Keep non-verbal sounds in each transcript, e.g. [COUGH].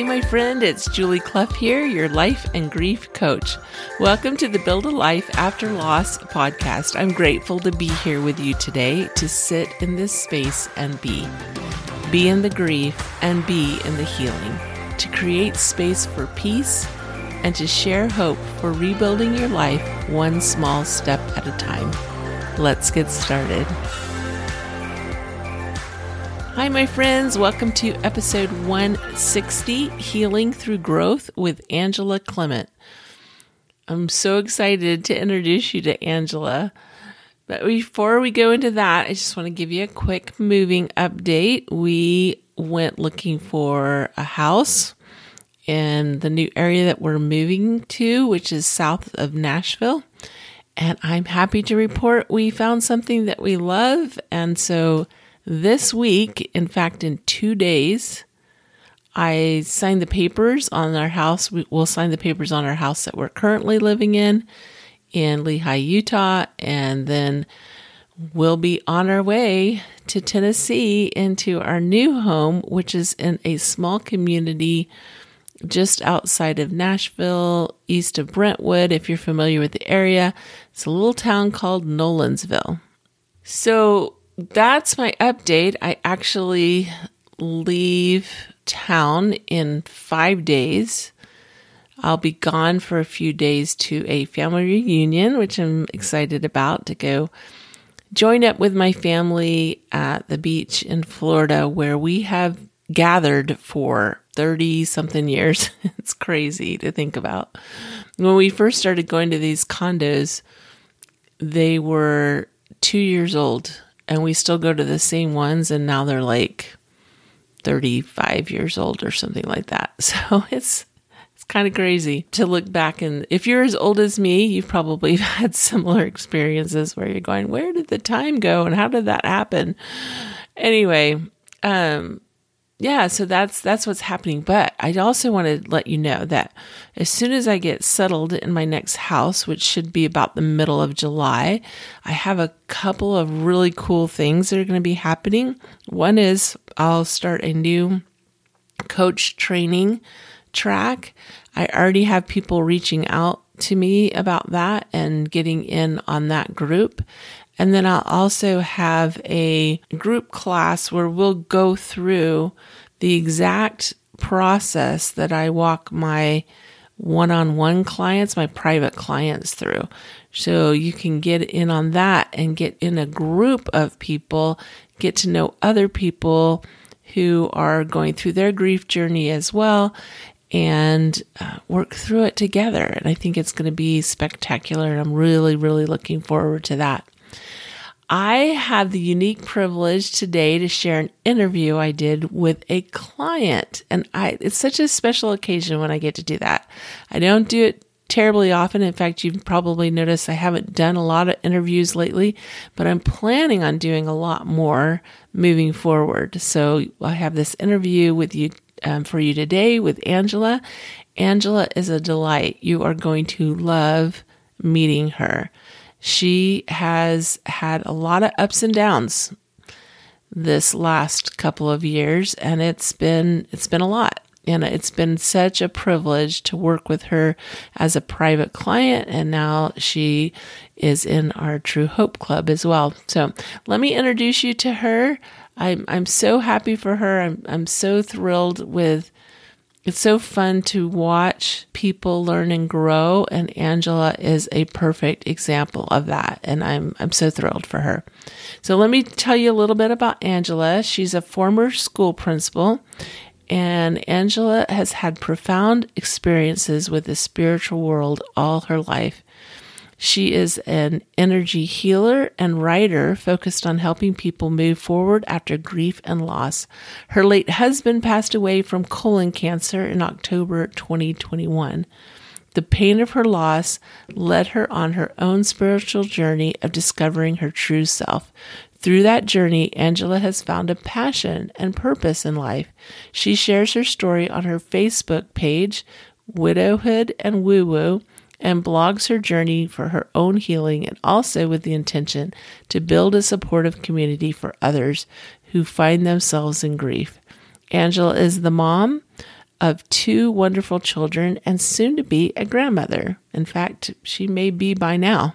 Hey, my friend, it's Julie Clough here, your life and grief coach. Welcome to the Build a Life After Loss podcast. I'm grateful to be here with you today to sit in this space and be. Be in the grief and be in the healing, to create space for peace and to share hope for rebuilding your life one small step at a time. Let's get started. Hi, my friends. Welcome to episode 160 Healing Through Growth with Angela Clement. I'm so excited to introduce you to Angela. But before we go into that, I just want to give you a quick moving update. We went looking for a house in the new area that we're moving to, which is south of Nashville. And I'm happy to report we found something that we love. And so this week, in fact, in two days, I signed the papers on our house. We will sign the papers on our house that we're currently living in in Lehi, Utah, and then we'll be on our way to Tennessee into our new home, which is in a small community just outside of Nashville, east of Brentwood. If you're familiar with the area, it's a little town called Nolensville. So that's my update. I actually leave town in five days. I'll be gone for a few days to a family reunion, which I'm excited about to go join up with my family at the beach in Florida where we have gathered for 30 something years. [LAUGHS] it's crazy to think about. When we first started going to these condos, they were two years old and we still go to the same ones, and now they're like 35 years old or something like that. [LAUGHS] So it's it's kind of crazy to look back and if you're as old as me, you've probably [LAUGHS] had similar experiences where you're going, where did the time go and how did that happen? Anyway, um yeah, so that's that's what's happening. But I also want to let you know that as soon as I get settled in my next house, which should be about the middle of July, I have a couple of really cool things that are going to be happening. One is I'll start a new coach training track. I already have people reaching out to me about that and getting in on that group. And then I'll also have a group class where we'll go through the exact process that I walk my one on one clients, my private clients through. So you can get in on that and get in a group of people, get to know other people who are going through their grief journey as well and uh, work through it together. And I think it's going to be spectacular. And I'm really, really looking forward to that. I have the unique privilege today to share an interview I did with a client. And I, it's such a special occasion when I get to do that. I don't do it terribly often. In fact, you've probably noticed I haven't done a lot of interviews lately, but I'm planning on doing a lot more moving forward. So I have this interview with you um, for you today with Angela. Angela is a delight. You are going to love meeting her. She has had a lot of ups and downs this last couple of years and it's been it's been a lot and it's been such a privilege to work with her as a private client and now she is in our True Hope Club as well. So, let me introduce you to her. I'm I'm so happy for her. I'm I'm so thrilled with it's so fun to watch people learn and grow and Angela is a perfect example of that and I'm I'm so thrilled for her. So let me tell you a little bit about Angela. She's a former school principal and Angela has had profound experiences with the spiritual world all her life. She is an energy healer and writer focused on helping people move forward after grief and loss. Her late husband passed away from colon cancer in October 2021. The pain of her loss led her on her own spiritual journey of discovering her true self. Through that journey, Angela has found a passion and purpose in life. She shares her story on her Facebook page, Widowhood and Woo Woo, and blogs her journey for her own healing and also with the intention to build a supportive community for others who find themselves in grief. Angela is the mom of two wonderful children and soon to be a grandmother. In fact, she may be by now.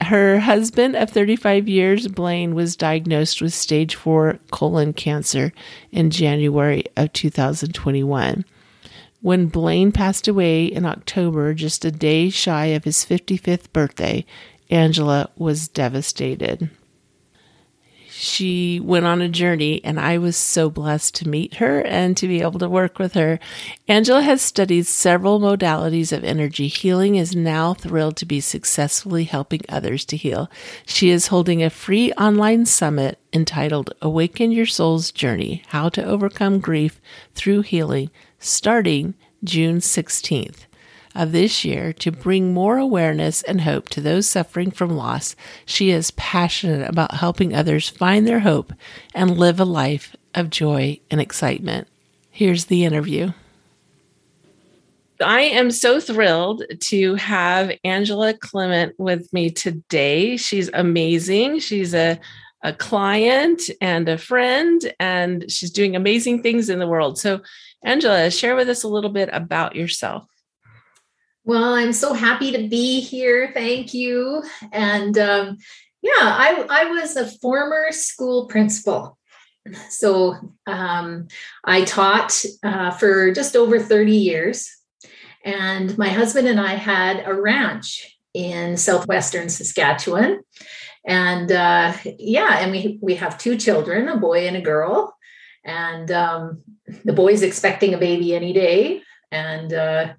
Her husband of 35 years, Blaine, was diagnosed with stage 4 colon cancer in January of 2021. When Blaine passed away in October, just a day shy of his 55th birthday, Angela was devastated she went on a journey, and I was so blessed to meet her and to be able to work with her. Angela has studied several modalities of energy healing, is now thrilled to be successfully helping others to heal. She is holding a free online summit entitled Awaken Your Soul's Journey How to Overcome Grief Through Healing, starting June 16th of this year to bring more awareness and hope to those suffering from loss, she is passionate about helping others find their hope and live a life of joy and excitement. Here's the interview. I am so thrilled to have Angela Clement with me today. She's amazing. She's a a client and a friend, and she's doing amazing things in the world. So, Angela, share with us a little bit about yourself. Well, I'm so happy to be here. Thank you. And um, yeah, I, I was a former school principal. So um, I taught uh, for just over 30 years. And my husband and I had a ranch in southwestern Saskatchewan. And uh, yeah, and we, we have two children, a boy and a girl. And um, the boy's expecting a baby any day. And uh,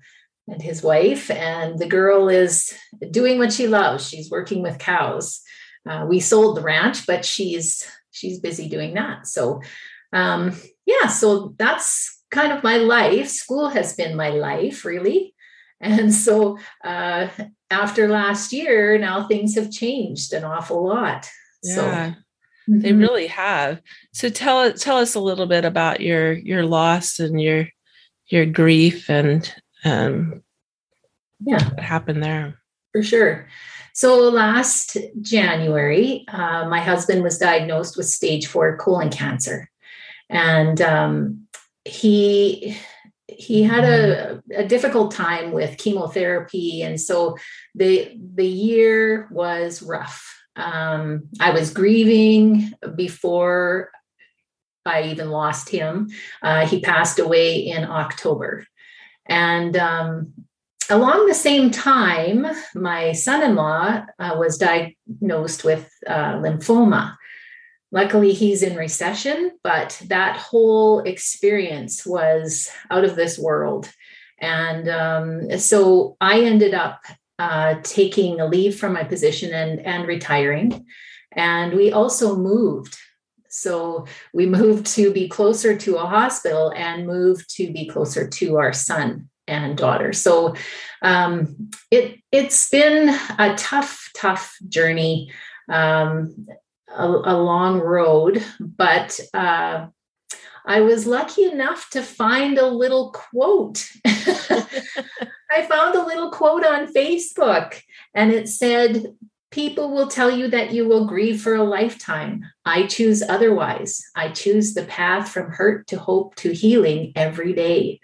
and his wife, and the girl is doing what she loves. She's working with cows. Uh, we sold the ranch, but she's she's busy doing that. So, um, yeah, so that's kind of my life. School has been my life, really. And so, uh, after last year, now things have changed an awful lot. Yeah. So, they mm-hmm. really have. So tell tell us a little bit about your your loss and your your grief and um, yeah, what happened there? For sure. So last January, uh, my husband was diagnosed with stage four colon cancer, and um, he he had a, a difficult time with chemotherapy, and so the the year was rough. Um, I was grieving before I even lost him. Uh, he passed away in October. And um, along the same time, my son in law uh, was diagnosed with uh, lymphoma. Luckily, he's in recession, but that whole experience was out of this world. And um, so I ended up uh, taking a leave from my position and, and retiring. And we also moved so we moved to be closer to a hospital and moved to be closer to our son and daughter. So um, it it's been a tough, tough journey, um, a, a, long road, but uh, I was lucky enough to find a little quote. [LAUGHS] I found a little quote on Facebook, and it said, People will tell you that you will grieve for a lifetime. I choose otherwise. I choose the path from hurt to hope to healing every day.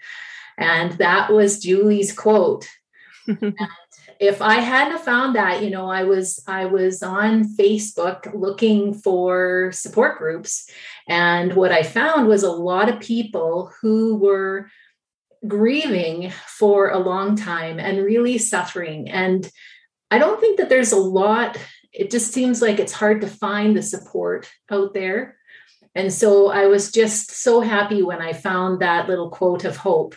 And that was Julie's quote. [LAUGHS] and if I hadn't found that, you know, I was I was on Facebook looking for support groups. And what I found was a lot of people who were grieving for a long time and really suffering. And I don't think that there's a lot, it just seems like it's hard to find the support out there. And so I was just so happy when I found that little quote of hope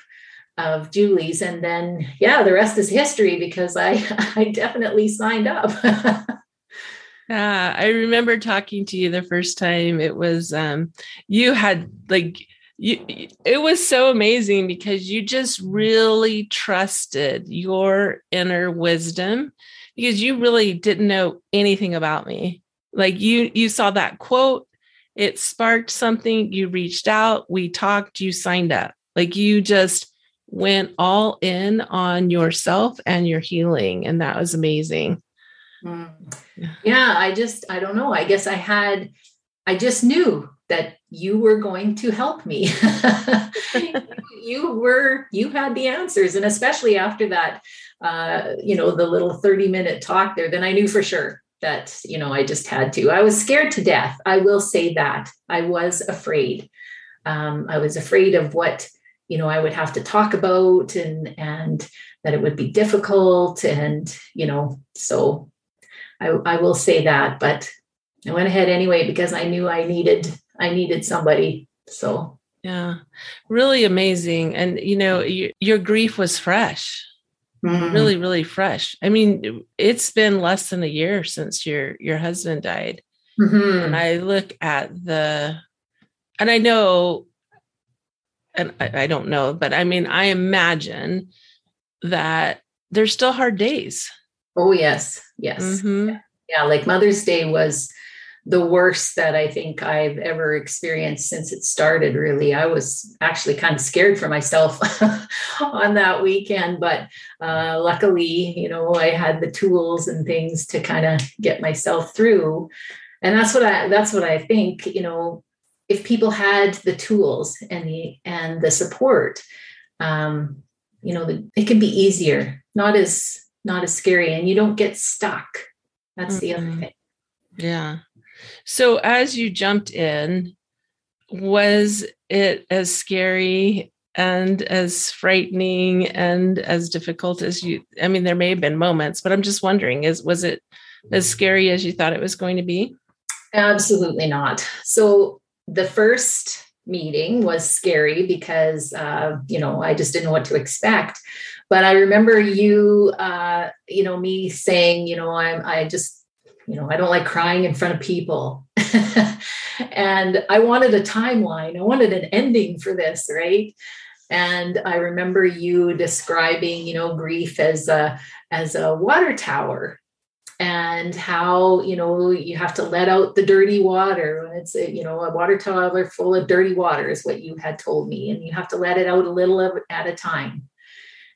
of Julie's. And then, yeah, the rest is history because I, [LAUGHS] I definitely signed up. [LAUGHS] yeah, I remember talking to you the first time. It was, um, you had like, you, it was so amazing because you just really trusted your inner wisdom because you really didn't know anything about me. Like you you saw that quote, it sparked something, you reached out, we talked, you signed up. Like you just went all in on yourself and your healing and that was amazing. Mm. Yeah, I just I don't know. I guess I had I just knew that you were going to help me. [LAUGHS] you were, you had the answers. And especially after that, uh, you know, the little 30 minute talk there, then I knew for sure that, you know, I just had to. I was scared to death. I will say that. I was afraid. Um, I was afraid of what, you know, I would have to talk about and, and that it would be difficult. And, you know, so I, I will say that, but I went ahead anyway because I knew I needed I needed somebody. So yeah, really amazing. And you know, your, your grief was fresh, mm-hmm. really, really fresh. I mean, it's been less than a year since your your husband died, mm-hmm. and I look at the, and I know, and I, I don't know, but I mean, I imagine that there's still hard days. Oh yes, yes, mm-hmm. yeah. Like Mother's Day was the worst that I think I've ever experienced since it started. Really, I was actually kind of scared for myself [LAUGHS] on that weekend, but uh, luckily, you know, I had the tools and things to kind of get myself through. And that's what I that's what I think. You know, if people had the tools and the and the support, um, you know, the, it can be easier, not as not as scary, and you don't get stuck. That's mm-hmm. the other mm-hmm. thing. Yeah. So as you jumped in, was it as scary and as frightening and as difficult as you I mean there may have been moments, but I'm just wondering is was it as scary as you thought it was going to be? Absolutely not. So the first meeting was scary because uh, you know I just didn't know what to expect. But I remember you, uh, you know, me saying, you know, I'm I just you know, I don't like crying in front of people. [LAUGHS] and I wanted a timeline. I wanted an ending for this, right? And I remember you describing, you know, grief as a as a water tower and how you know you have to let out the dirty water when it's you know a water tower full of dirty water is what you had told me and you have to let it out a little at a time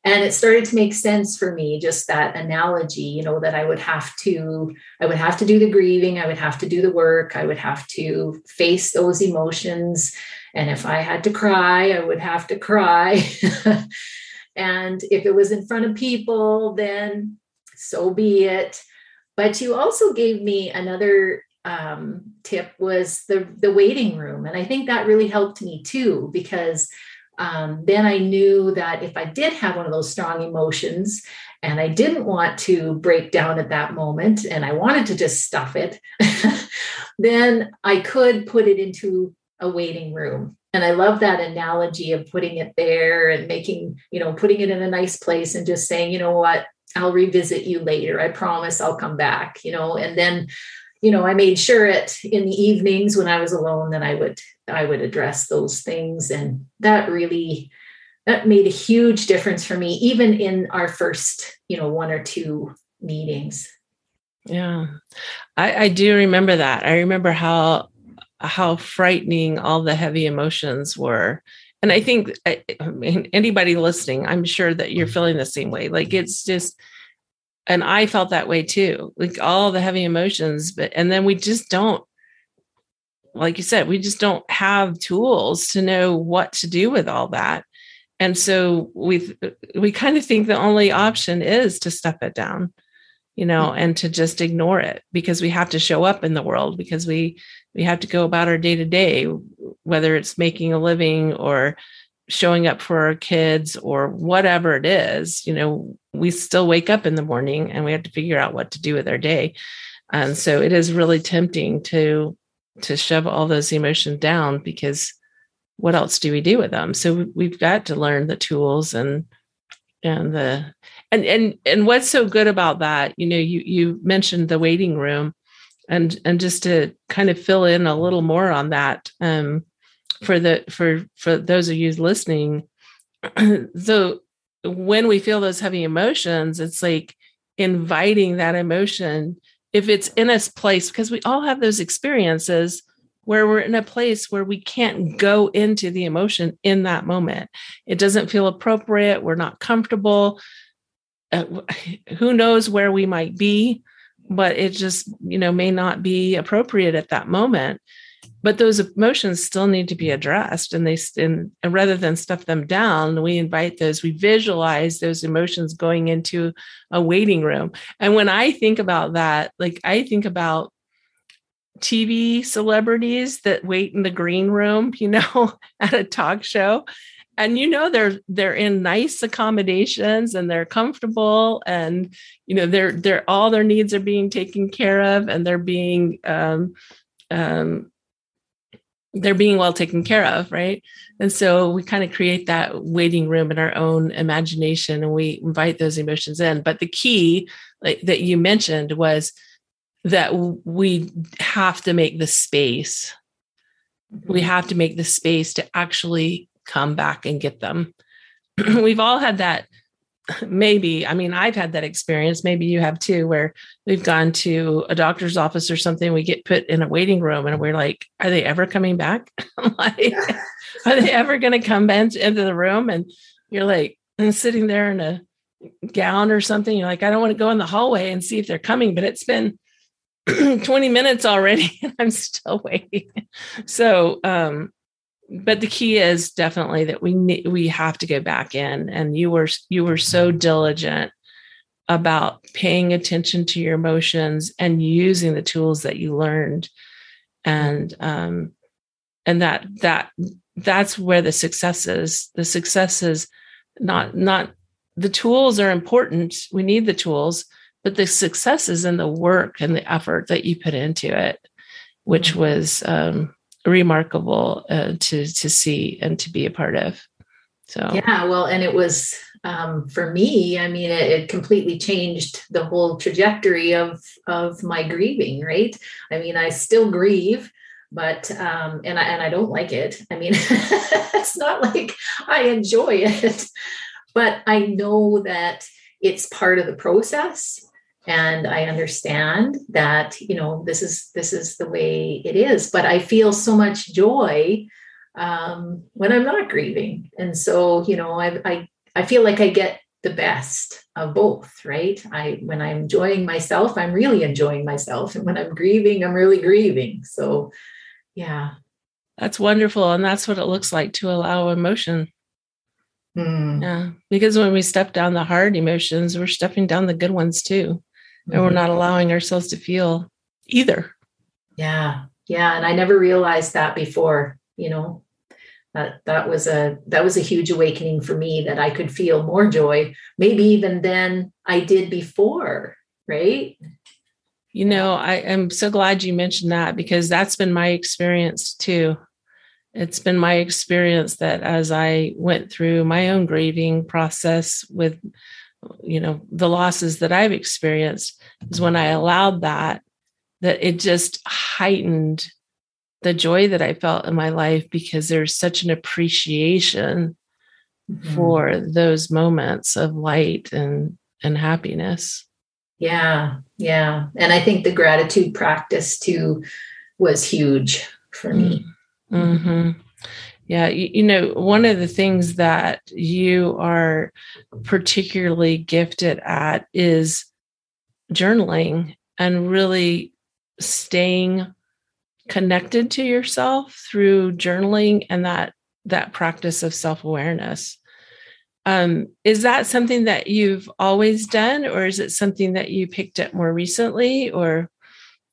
and it started to make sense for me just that analogy you know that i would have to i would have to do the grieving i would have to do the work i would have to face those emotions. And if i had to cry i would have to cry. [LAUGHS] And if it was in front of people then so be it. But you also gave me another um, tip was the the waiting room. And i think that really helped me too because um, then I knew that if I did have one of those strong emotions and I didn't want to break down at that moment and I wanted to just stuff it, [LAUGHS] then I could put it into a waiting room. And I love that analogy of putting it there and making, you know, putting it in a nice place and just saying, you know what, I'll revisit you later. I promise I'll come back, you know, and then you know, I made sure it in the evenings when I was alone that I would I would address those things. And that really that made a huge difference for me, even in our first, you know, one or two meetings. Yeah. I, I do remember that. I remember how how frightening all the heavy emotions were. And I think I, I mean anybody listening, I'm sure that you're feeling the same way. Like it's just and I felt that way too, like all the heavy emotions. But and then we just don't, like you said, we just don't have tools to know what to do with all that. And so we we kind of think the only option is to step it down, you know, mm-hmm. and to just ignore it because we have to show up in the world because we we have to go about our day to day, whether it's making a living or showing up for our kids or whatever it is, you know, we still wake up in the morning and we have to figure out what to do with our day. And so it is really tempting to to shove all those emotions down because what else do we do with them? So we've got to learn the tools and and the and and and what's so good about that, you know, you you mentioned the waiting room and and just to kind of fill in a little more on that um for the for for those of you listening [CLEARS THROAT] so when we feel those heavy emotions it's like inviting that emotion if it's in a place because we all have those experiences where we're in a place where we can't go into the emotion in that moment. It doesn't feel appropriate. We're not comfortable. Uh, [LAUGHS] who knows where we might be but it just you know may not be appropriate at that moment but those emotions still need to be addressed and they and, and rather than stuff them down we invite those we visualize those emotions going into a waiting room. And when i think about that like i think about tv celebrities that wait in the green room [LAUGHS] you know at a talk show. And you know they're they're in nice accommodations and they're comfortable and you know they're they're all their needs are being taken care of and they're being um um they're being well taken care of right? And so we kind of create that waiting room in our own imagination and we invite those emotions in. But the key like, that you mentioned was that we have to make the space. We mm-hmm. have to make the space to actually come back and get them. [CLEARS THROAT] We've all had that maybe i mean i've had that experience maybe you have too where we've gone to a doctor's office or something we get put in a waiting room and we're like are they ever coming back? [LAUGHS] Like are they ever going to come into the room? And you're like and sitting there in a gown or something you're like i don't want to go in the hallway and see if they're coming but it's been [CLEARS THROAT] 20 minutes already [LAUGHS] and i'm still waiting. So um but the key is definitely that we need, we have to go back in and you were you were so diligent about paying attention to your emotions and using the tools that you learned. And um and that that that's where the success is. The success is not not the tools are important. We need the tools but the success is in the work and the effort that you put into it which mm-hmm. was um remarkable uh, to to see and to be a part of. So yeah, well, and it was um, for me. I mean, it, it, completely changed the whole trajectory of of my grieving. Right? I mean, I still grieve, but um, and I and I don't like it. I mean, [LAUGHS] it's not like I enjoy it, but I know that it's part of the process and i understand that you know this is this is the way it is but i feel so much joy um, when i'm not grieving. And so you know I, I i feel like i get the best of both right? I when i'm enjoying myself i'm really enjoying myself and when i'm grieving i'm really grieving. So yeah. That's wonderful and that's what it looks like to allow emotion. Mm. yeah because when we step down the hard emotions we're stepping down the good ones too and we're mm-hmm. not allowing ourselves to feel either. Yeah. Yeah. And I never realized that before, you know, that that was a that was a huge awakening for me that I could feel more joy, maybe even than I did before, right? You know, I am so glad you mentioned that because that's been my experience too. It's been my experience that as I went through my own grieving process with you know the losses that i've experienced is when i allowed that that it just heightened the joy that i felt in my life because there's such an appreciation mm-hmm. for those moments of light and and happiness yeah yeah and i think the gratitude practice too was huge for me mm-hmm. Yeah, you, you, know, one of the things that you are particularly gifted at is journaling and really staying connected to yourself through journaling and that that practice of self-awareness. Um, is that something that you've always done, or is it something that you picked up more recently, or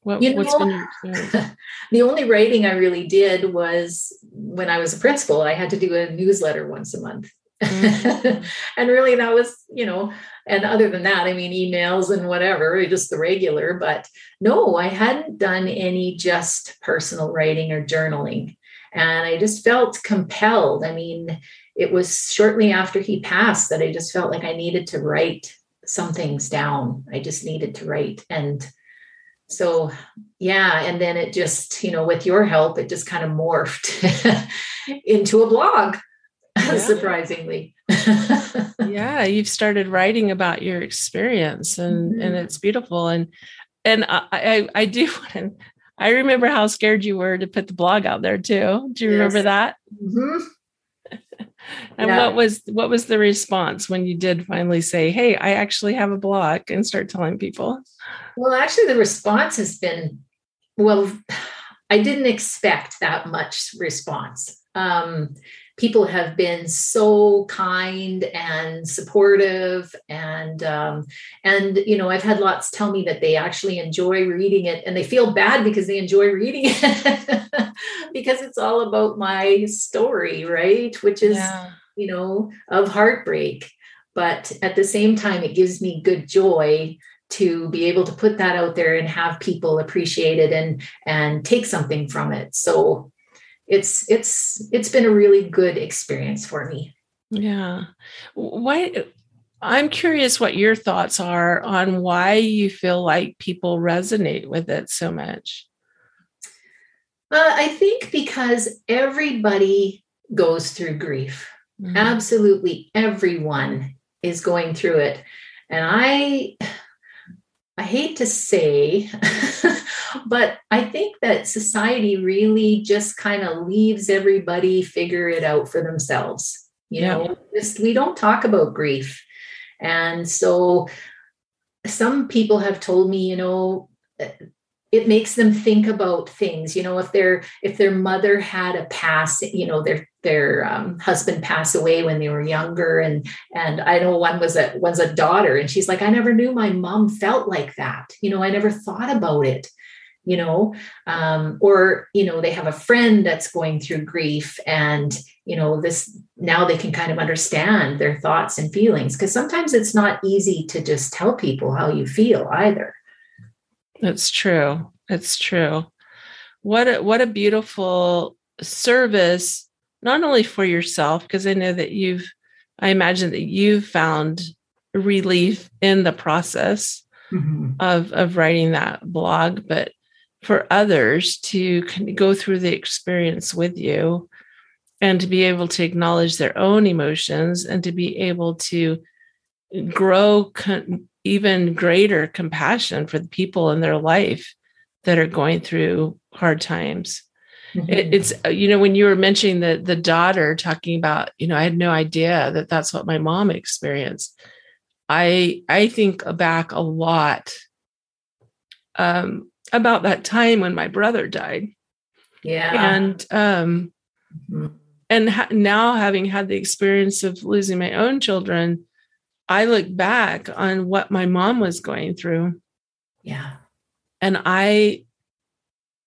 what, you know, [LAUGHS] the only writing I really did was when I was a principal. I had to do a newsletter once a month. Mm-hmm. [LAUGHS] and really, that was, you know, and other than that, I mean, emails and whatever, just the regular. But no, I hadn't done any just personal writing or journaling. And I just felt compelled. I mean, it was shortly after he passed that I just felt like I needed to write some things down. I just needed to write. And so yeah and then it just you know with your help it just kind of morphed [LAUGHS] into a blog [LAUGHS] yeah. surprisingly [LAUGHS] yeah you've started writing about your experience and mm-hmm. and it's beautiful and and i i, I do want i remember how scared you were to put the blog out there too do you yes. remember that mm-hmm. And what was what was the response when you did finally say hey i actually have a blog and start telling people well actually the response has been well [SIGHS] I didn't expect that much response. Um, people have been so kind and supportive and um, and you know i've had lots tell me that they actually enjoy reading it and they feel bad because they enjoy reading it [LAUGHS] because it's all about my story right? Which is yeah. you know of heartbreak. But at the same time it gives me good joy to be able to put that out there and have people appreciate it and and take something from it. So it's it's it's been a really good experience for me. Yeah. Why i'm curious what your thoughts are on why you feel like people resonate with it so much. Uh, i think because everybody goes through grief. Mm-hmm. absolutely everyone is going through it. And i I hate to say, [LAUGHS] but I think that society really just kind of leaves everybody figure it out for themselves. You yeah. know, just we don't talk about grief. And so some people have told me, you know, it makes them think about things you know if their if their mother had a pass you know their their um, husband pass away when they were younger and and i know one was a one's a daughter and she's like i never knew my mom felt like that. You know i never thought about it you know? Um, or you know they have a friend that's going through grief and you know this now they can kind of understand their thoughts and feelings because sometimes it's not easy to just tell people how you feel either it's true. It's true. What a, what a beautiful service, not only for yourself, because I know that you've, I imagine that you've found relief in the process mm-hmm. of of writing that blog, but for others to go through the experience with you and to be able to acknowledge their own emotions and to be able to grow con- even greater compassion for the people in their life that are going through hard times. Mm-hmm. It, it's uh, you know when you were mentioning the the daughter talking about you know I had no idea that that's what my mom experienced. I I think back a lot um, about that time when my brother died. Yeah, and um, mm-hmm. and ha- now having had the experience of losing my own children, I look back on what my mom was going through. Yeah. And I,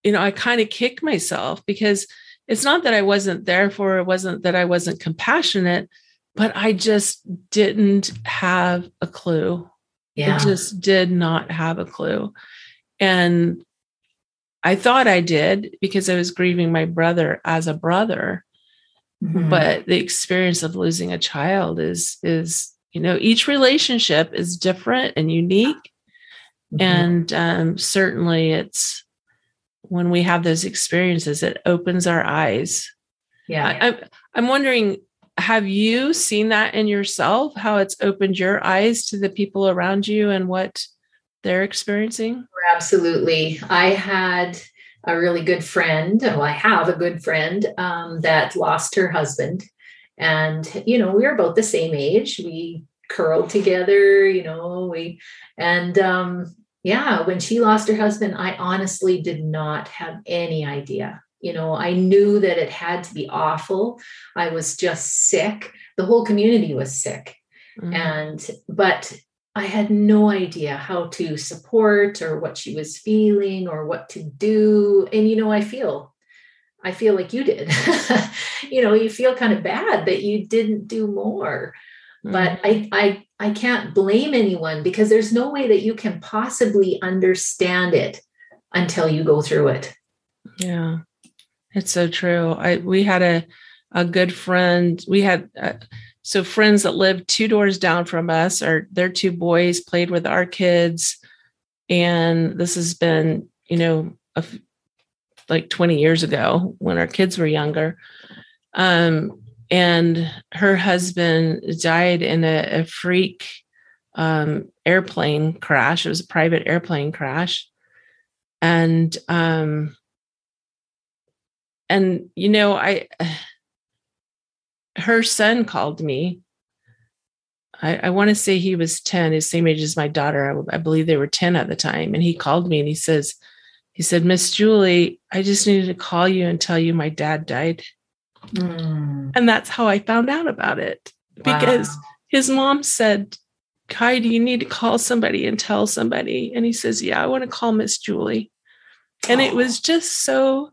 you know, I kind of kick myself because it's not that I wasn't there for it wasn't that I wasn't compassionate, but I just didn't have a clue. Yeah. I just did not have a clue. And I thought I did because I was grieving my brother as a brother. Mm-hmm. But the experience of losing a child is is you know each relationship is different and unique. Mm-hmm. and um, certainly it's when we have those experiences it opens our eyes. Yeah. I, I'm, I'm wondering have you seen that in yourself how it's opened your eyes to the people around you and what they're experiencing? Absolutely. I had a really good friend oh i have a good friend um, that lost her husband and you know we were about the same age. We curled together you know we and um yeah when she lost her husband i honestly did not have any idea. You know i knew that it had to be awful. I was just sick. The whole community was sick. Mm-hmm. and but i had no idea how to support or what she was feeling or what to do. And you know i feel I feel like you did. [LAUGHS] you know, you feel kind of bad that you didn't do more. Mm-hmm. But I, I I can't blame anyone because there's no way that you can possibly understand it until you go through it. Yeah. It's so true. I we had a a good friend. We had uh, so friends that lived two doors down from us or their two boys played with our kids and this has been, you know, a, like 20 years ago when our kids were younger. Um, and her husband died in a, a freak um, airplane crash. It was a private airplane crash. And, um, and, you know, I, [SIGHS] her son called me. I, I want to say he was 10, his same age as my daughter. I, I believe they were 10 at the time. And he called me and he says, he said, Miss Julie, I just needed to call you and tell you my dad died. Mm. And that's how I found out about it because Wow. his mom said, Kai, do you need to call somebody and tell somebody? And he says, Yeah, I want to call Miss Julie. And it Oh. was just so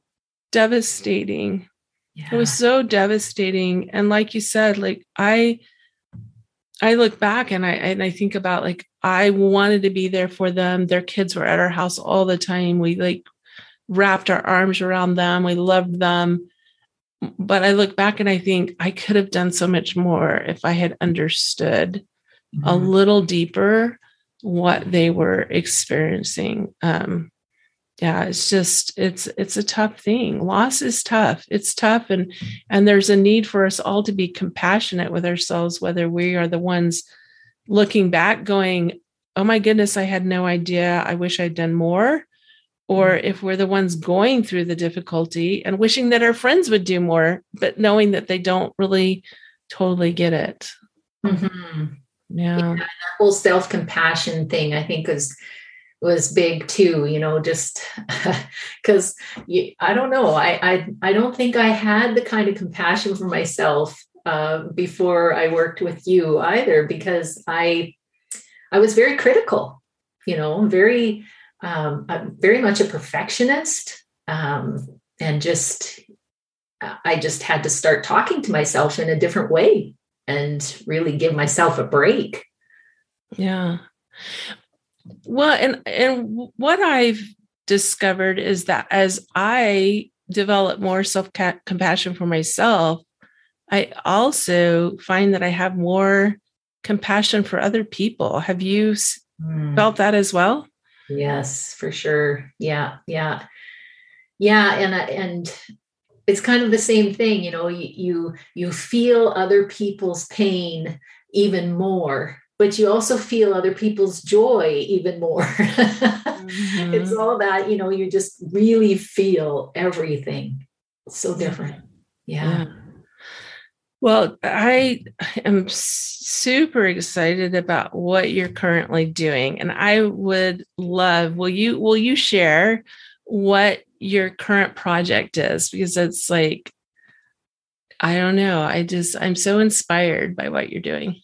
devastating. Yeah. It was so devastating. And like you said, like I I look back and I and I think about like I wanted to be there for them. Their kids were at our house all the time. We like wrapped our arms around them. We loved them. But I look back and I think I could have done so much more if I had understood a Mhm. little deeper what they were experiencing. Um, yeah, it's just it's it's a tough thing. Loss is tough. It's tough, and and there's a need for us all to be compassionate with ourselves, whether we are the ones looking back, going, "Oh my goodness, I had no idea. I wish I'd done more." Or if we're the ones going through the difficulty and wishing that our friends would do more, but knowing that they don't really totally get it. Mhm. Yeah. that whole self-compassion thing i think was was big too you know just [LAUGHS] because i don't know I, I i don't think i had the kind of compassion for myself uh, before i worked with you either because i i was very critical you know very um I'm very much a perfectionist um and just i just had to start talking to myself in a different way and really give myself a break Yeah. Well, and and what I've discovered is that as I develop more self compassion for myself, I also find that I have more compassion for other people. Have you Mm. felt that as well? Yes, for sure. Yeah, yeah, yeah, and and it's kind of the same thing. You know, you you, you feel other people's pain even more, but you also feel other people's joy even more. [LAUGHS] It's Mhm. all that you know. You just really feel everything. It's so different. Yeah. Yeah. Well, I am super excited about what you're currently doing and I would love will you will you share what your current project is because it's like I don't know, I just I'm so inspired by what you're doing.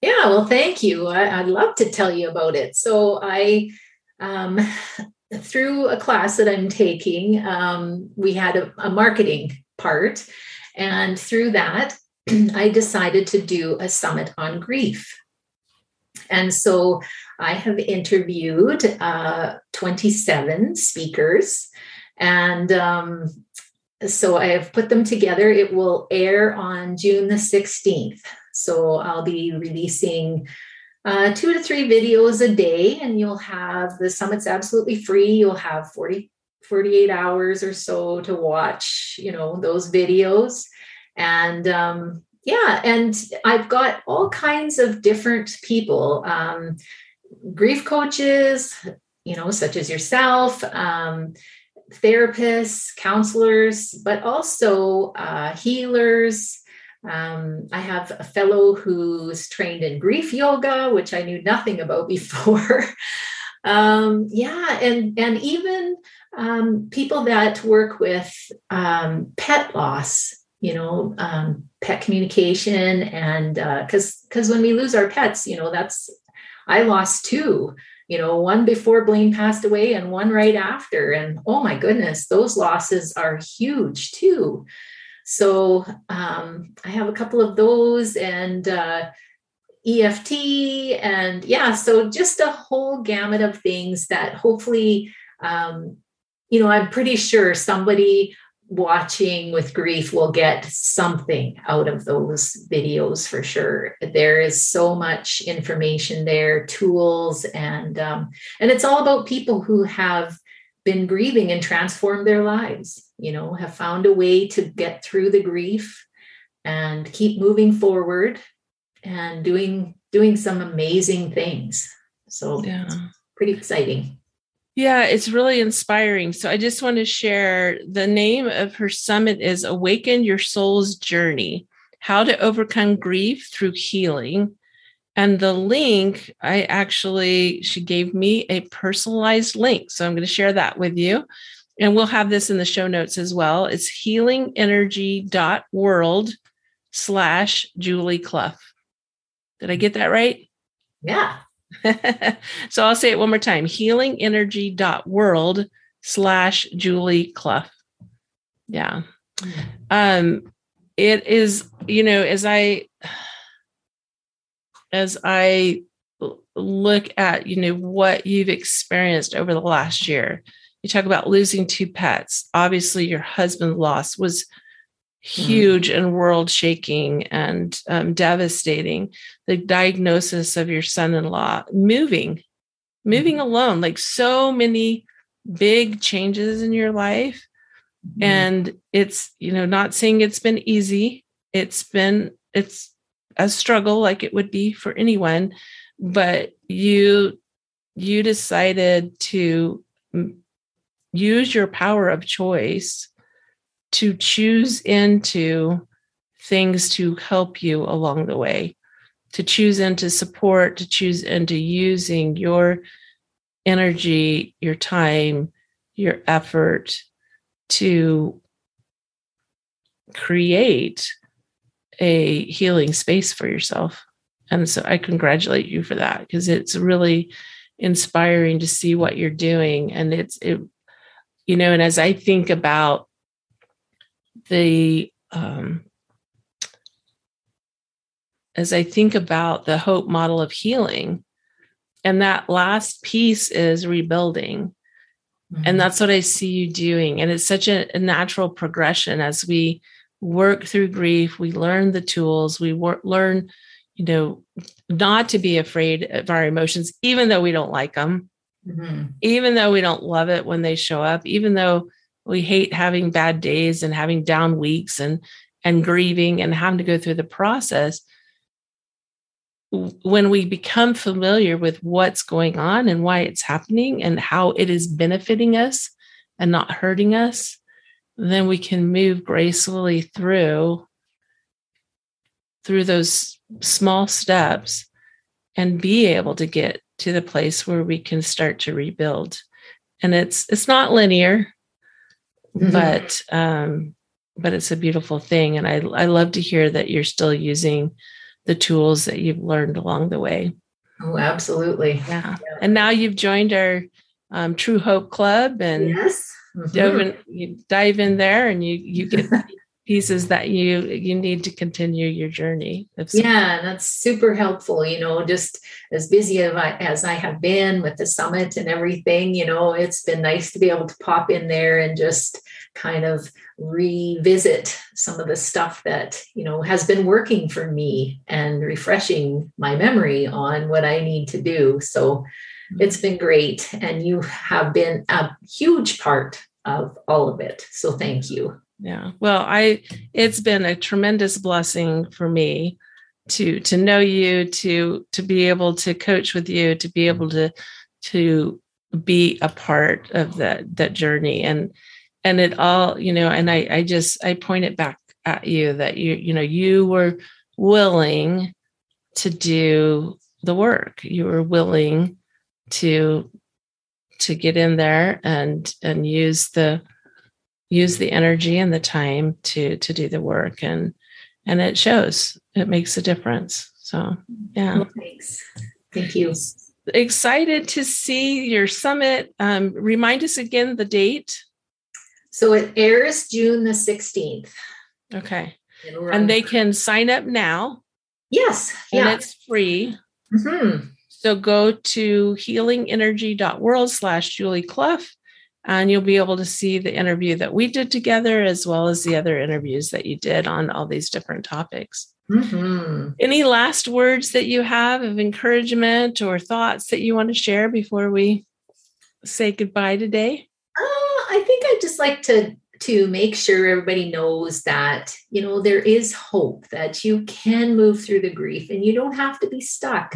Yeah, well, thank you. I, I'd love to tell you about it. So I, um, [LAUGHS] through a class that I'm taking, um, we had a, a marketing part, and through that, [CLEARS THROAT] I decided to do a summit on grief. And so I have interviewed uh, 27 speakers, and um, so I have put them together. It will air on June the 16th. So I'll be releasing uh, two to three videos a day, and you'll have the summit's absolutely free. You'll have 40, 48 hours or so to watch, you know, those videos. And um, yeah, and I've got all kinds of different people, um, grief coaches, you know, such as yourself, um, therapists, counselors, but also uh, healers. Um, I have a fellow who's trained in grief yoga, which I knew nothing about [LAUGHS] before. um, yeah, and and even um, people that work with um, pet loss, you know, um, pet communication, and because because when we lose our pets, you know, that's I lost two. You know, one before Blaine passed away, and one right after. And oh my goodness, those losses are huge too. So um, I have a couple of those and uh, EFT, and yeah, so just a whole gamut of things that hopefully, um, you know, I'm pretty sure somebody watching with grief will get something out of those videos for sure. There is so much information there, tools, and um, and it's all about people who have been grieving and transformed their lives you know have found a way to get through the grief and keep moving forward and doing doing some amazing things so Yeah. pretty exciting Yeah, it's really inspiring. So I just want to share the name of her summit is Awaken Your Soul's Journey: How to Overcome Grief Through Healing. And the link, I actually, she gave me a personalized link. So I'm going to share that with you. And we'll have this in the show notes as well. It's healingenergy.world slash Julie Clough. Did I get that right? Yeah. [LAUGHS] so I'll say it one more time healingenergy.world slash Julie Clough. Yeah. Mm-hmm. Um, it is, you know, as I, as I look at, you know, what you've experienced over the last year, you talk about losing two pets. Obviously, your husband's loss was huge mm. and world shaking and um, devastating. The diagnosis of your son in law, moving, moving mm. alone, like so many big changes in your life. Mm. And it's, you know, not saying it's been easy. It's been, it's a struggle like it would be for anyone, but you, you decided to use your power of choice to choose into things to help you along the way, to choose into support, to choose into using your energy, your time, your effort to create a healing space for yourself. And so I congratulate you for that because it's really inspiring to see what you're doing. And it's, it, you know, and as I think about the um, as I think about the hope model of healing, and that last piece is rebuilding. Mm-hmm. And that's what I see you doing. And it's such a, a, natural progression as we work through grief, we learn the tools, we work, learn, you know, not to be afraid of our emotions, even though we don't like them, mm-hmm. even though we don't love it when they show up, even though we hate having bad days and having down weeks and and grieving and having to go through the process. When we become familiar with what's going on and why it's happening and how it is benefiting us and not hurting us then we can move gracefully through through those small steps and be able to get to the place where we can start to rebuild. And it's it's not linear mm-hmm. but um, but it's a beautiful thing, and I I love to hear that you're still using the tools that you've learned along the way. Oh, absolutely. Yeah. yeah. And now you've joined our um, True Hope Club, and yes. Mm-hmm. in, you dive in there, and you you get [LAUGHS] pieces that you you need to continue your journey yeah that's super helpful you know just as busy as I, as I have been with the summit and everything you know it's been nice to be able to pop in there and just kind of revisit some of the stuff that you know has been working for me and refreshing my memory on what i need to do. So mm-hmm. it's been great and you have been a huge part of all of it. So thank you yeah. Well i it's been a tremendous blessing for me to to know you to to be able to coach with you to be able to to be a part of that that journey. And and it all you know and i i just i point it back at you that you you know you were willing to do the work. You were willing to to get in there and and use the use the energy and the time to to do the work and and it shows. It makes a difference. So yeah. Well, thanks. Thank you. Excited to see your summit. Um, remind us again the date. So it airs june the 16th okay. And they can sign up now. Yes and yeah. it's free. Mm-hmm. so go to healingenergy.world slash julie clough and you'll be able to see the interview that we did together as well as the other interviews that you did on all these different topics. Mm-hmm. any last words that you have of encouragement or thoughts that you want to share before we say goodbye today? Uh, i think i'd just like to to make sure everybody knows that you know there is hope that you can move through the grief and you don't have to be stuck.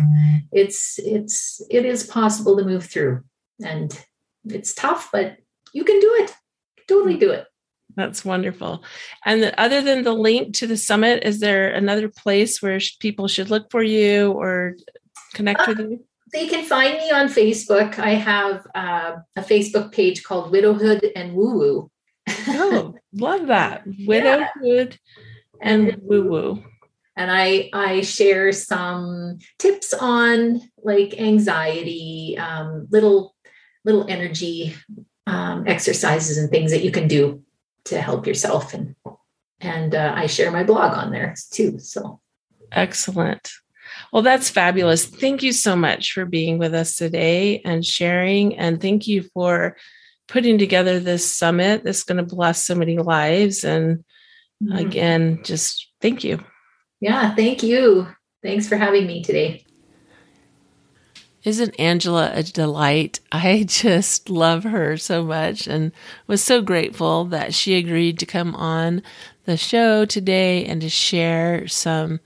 It's it's it is possible to move through and it's tough, but you can do it. Totally do it. That's wonderful. And the, other than the link to the summit, is there another place where sh- people should look for you or connect uh, with you? They can find me on Facebook. I have uh, a Facebook page called Widowhood and Woo Woo. oh, [LAUGHS] love that. Widowhood yeah. and Woo Woo. And I I share some tips on like anxiety, um, little little energy um, exercises and things that you can do to help yourself and and uh, I share my blog on there too. So excellent. Well, that's fabulous. Thank you so much for being with us today and sharing. And thank you for putting together this summit that's going to bless so many lives. And mm-hmm. again, just thank you. Yeah, thank you. Thanks for having me today. Isn't Angela a delight? [LAUGHS] I just love her so much and was so grateful that she agreed to come on the show today and to share some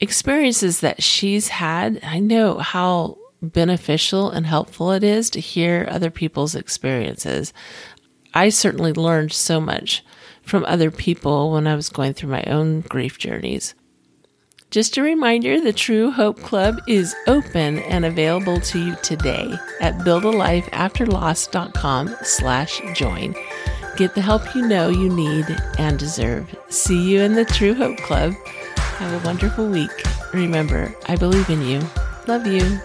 experiences that she's had. I know how beneficial and helpful it is to hear other people's experiences. I certainly learned so much from other people when I was going through my own grief journeys. Just a reminder, the True Hope Club is open and available to you today at buildalifeafterloss.com slash join. Get the help you know you need and deserve. See you in the True Hope Club. Have a wonderful week. Remember, I believe in you. Love you.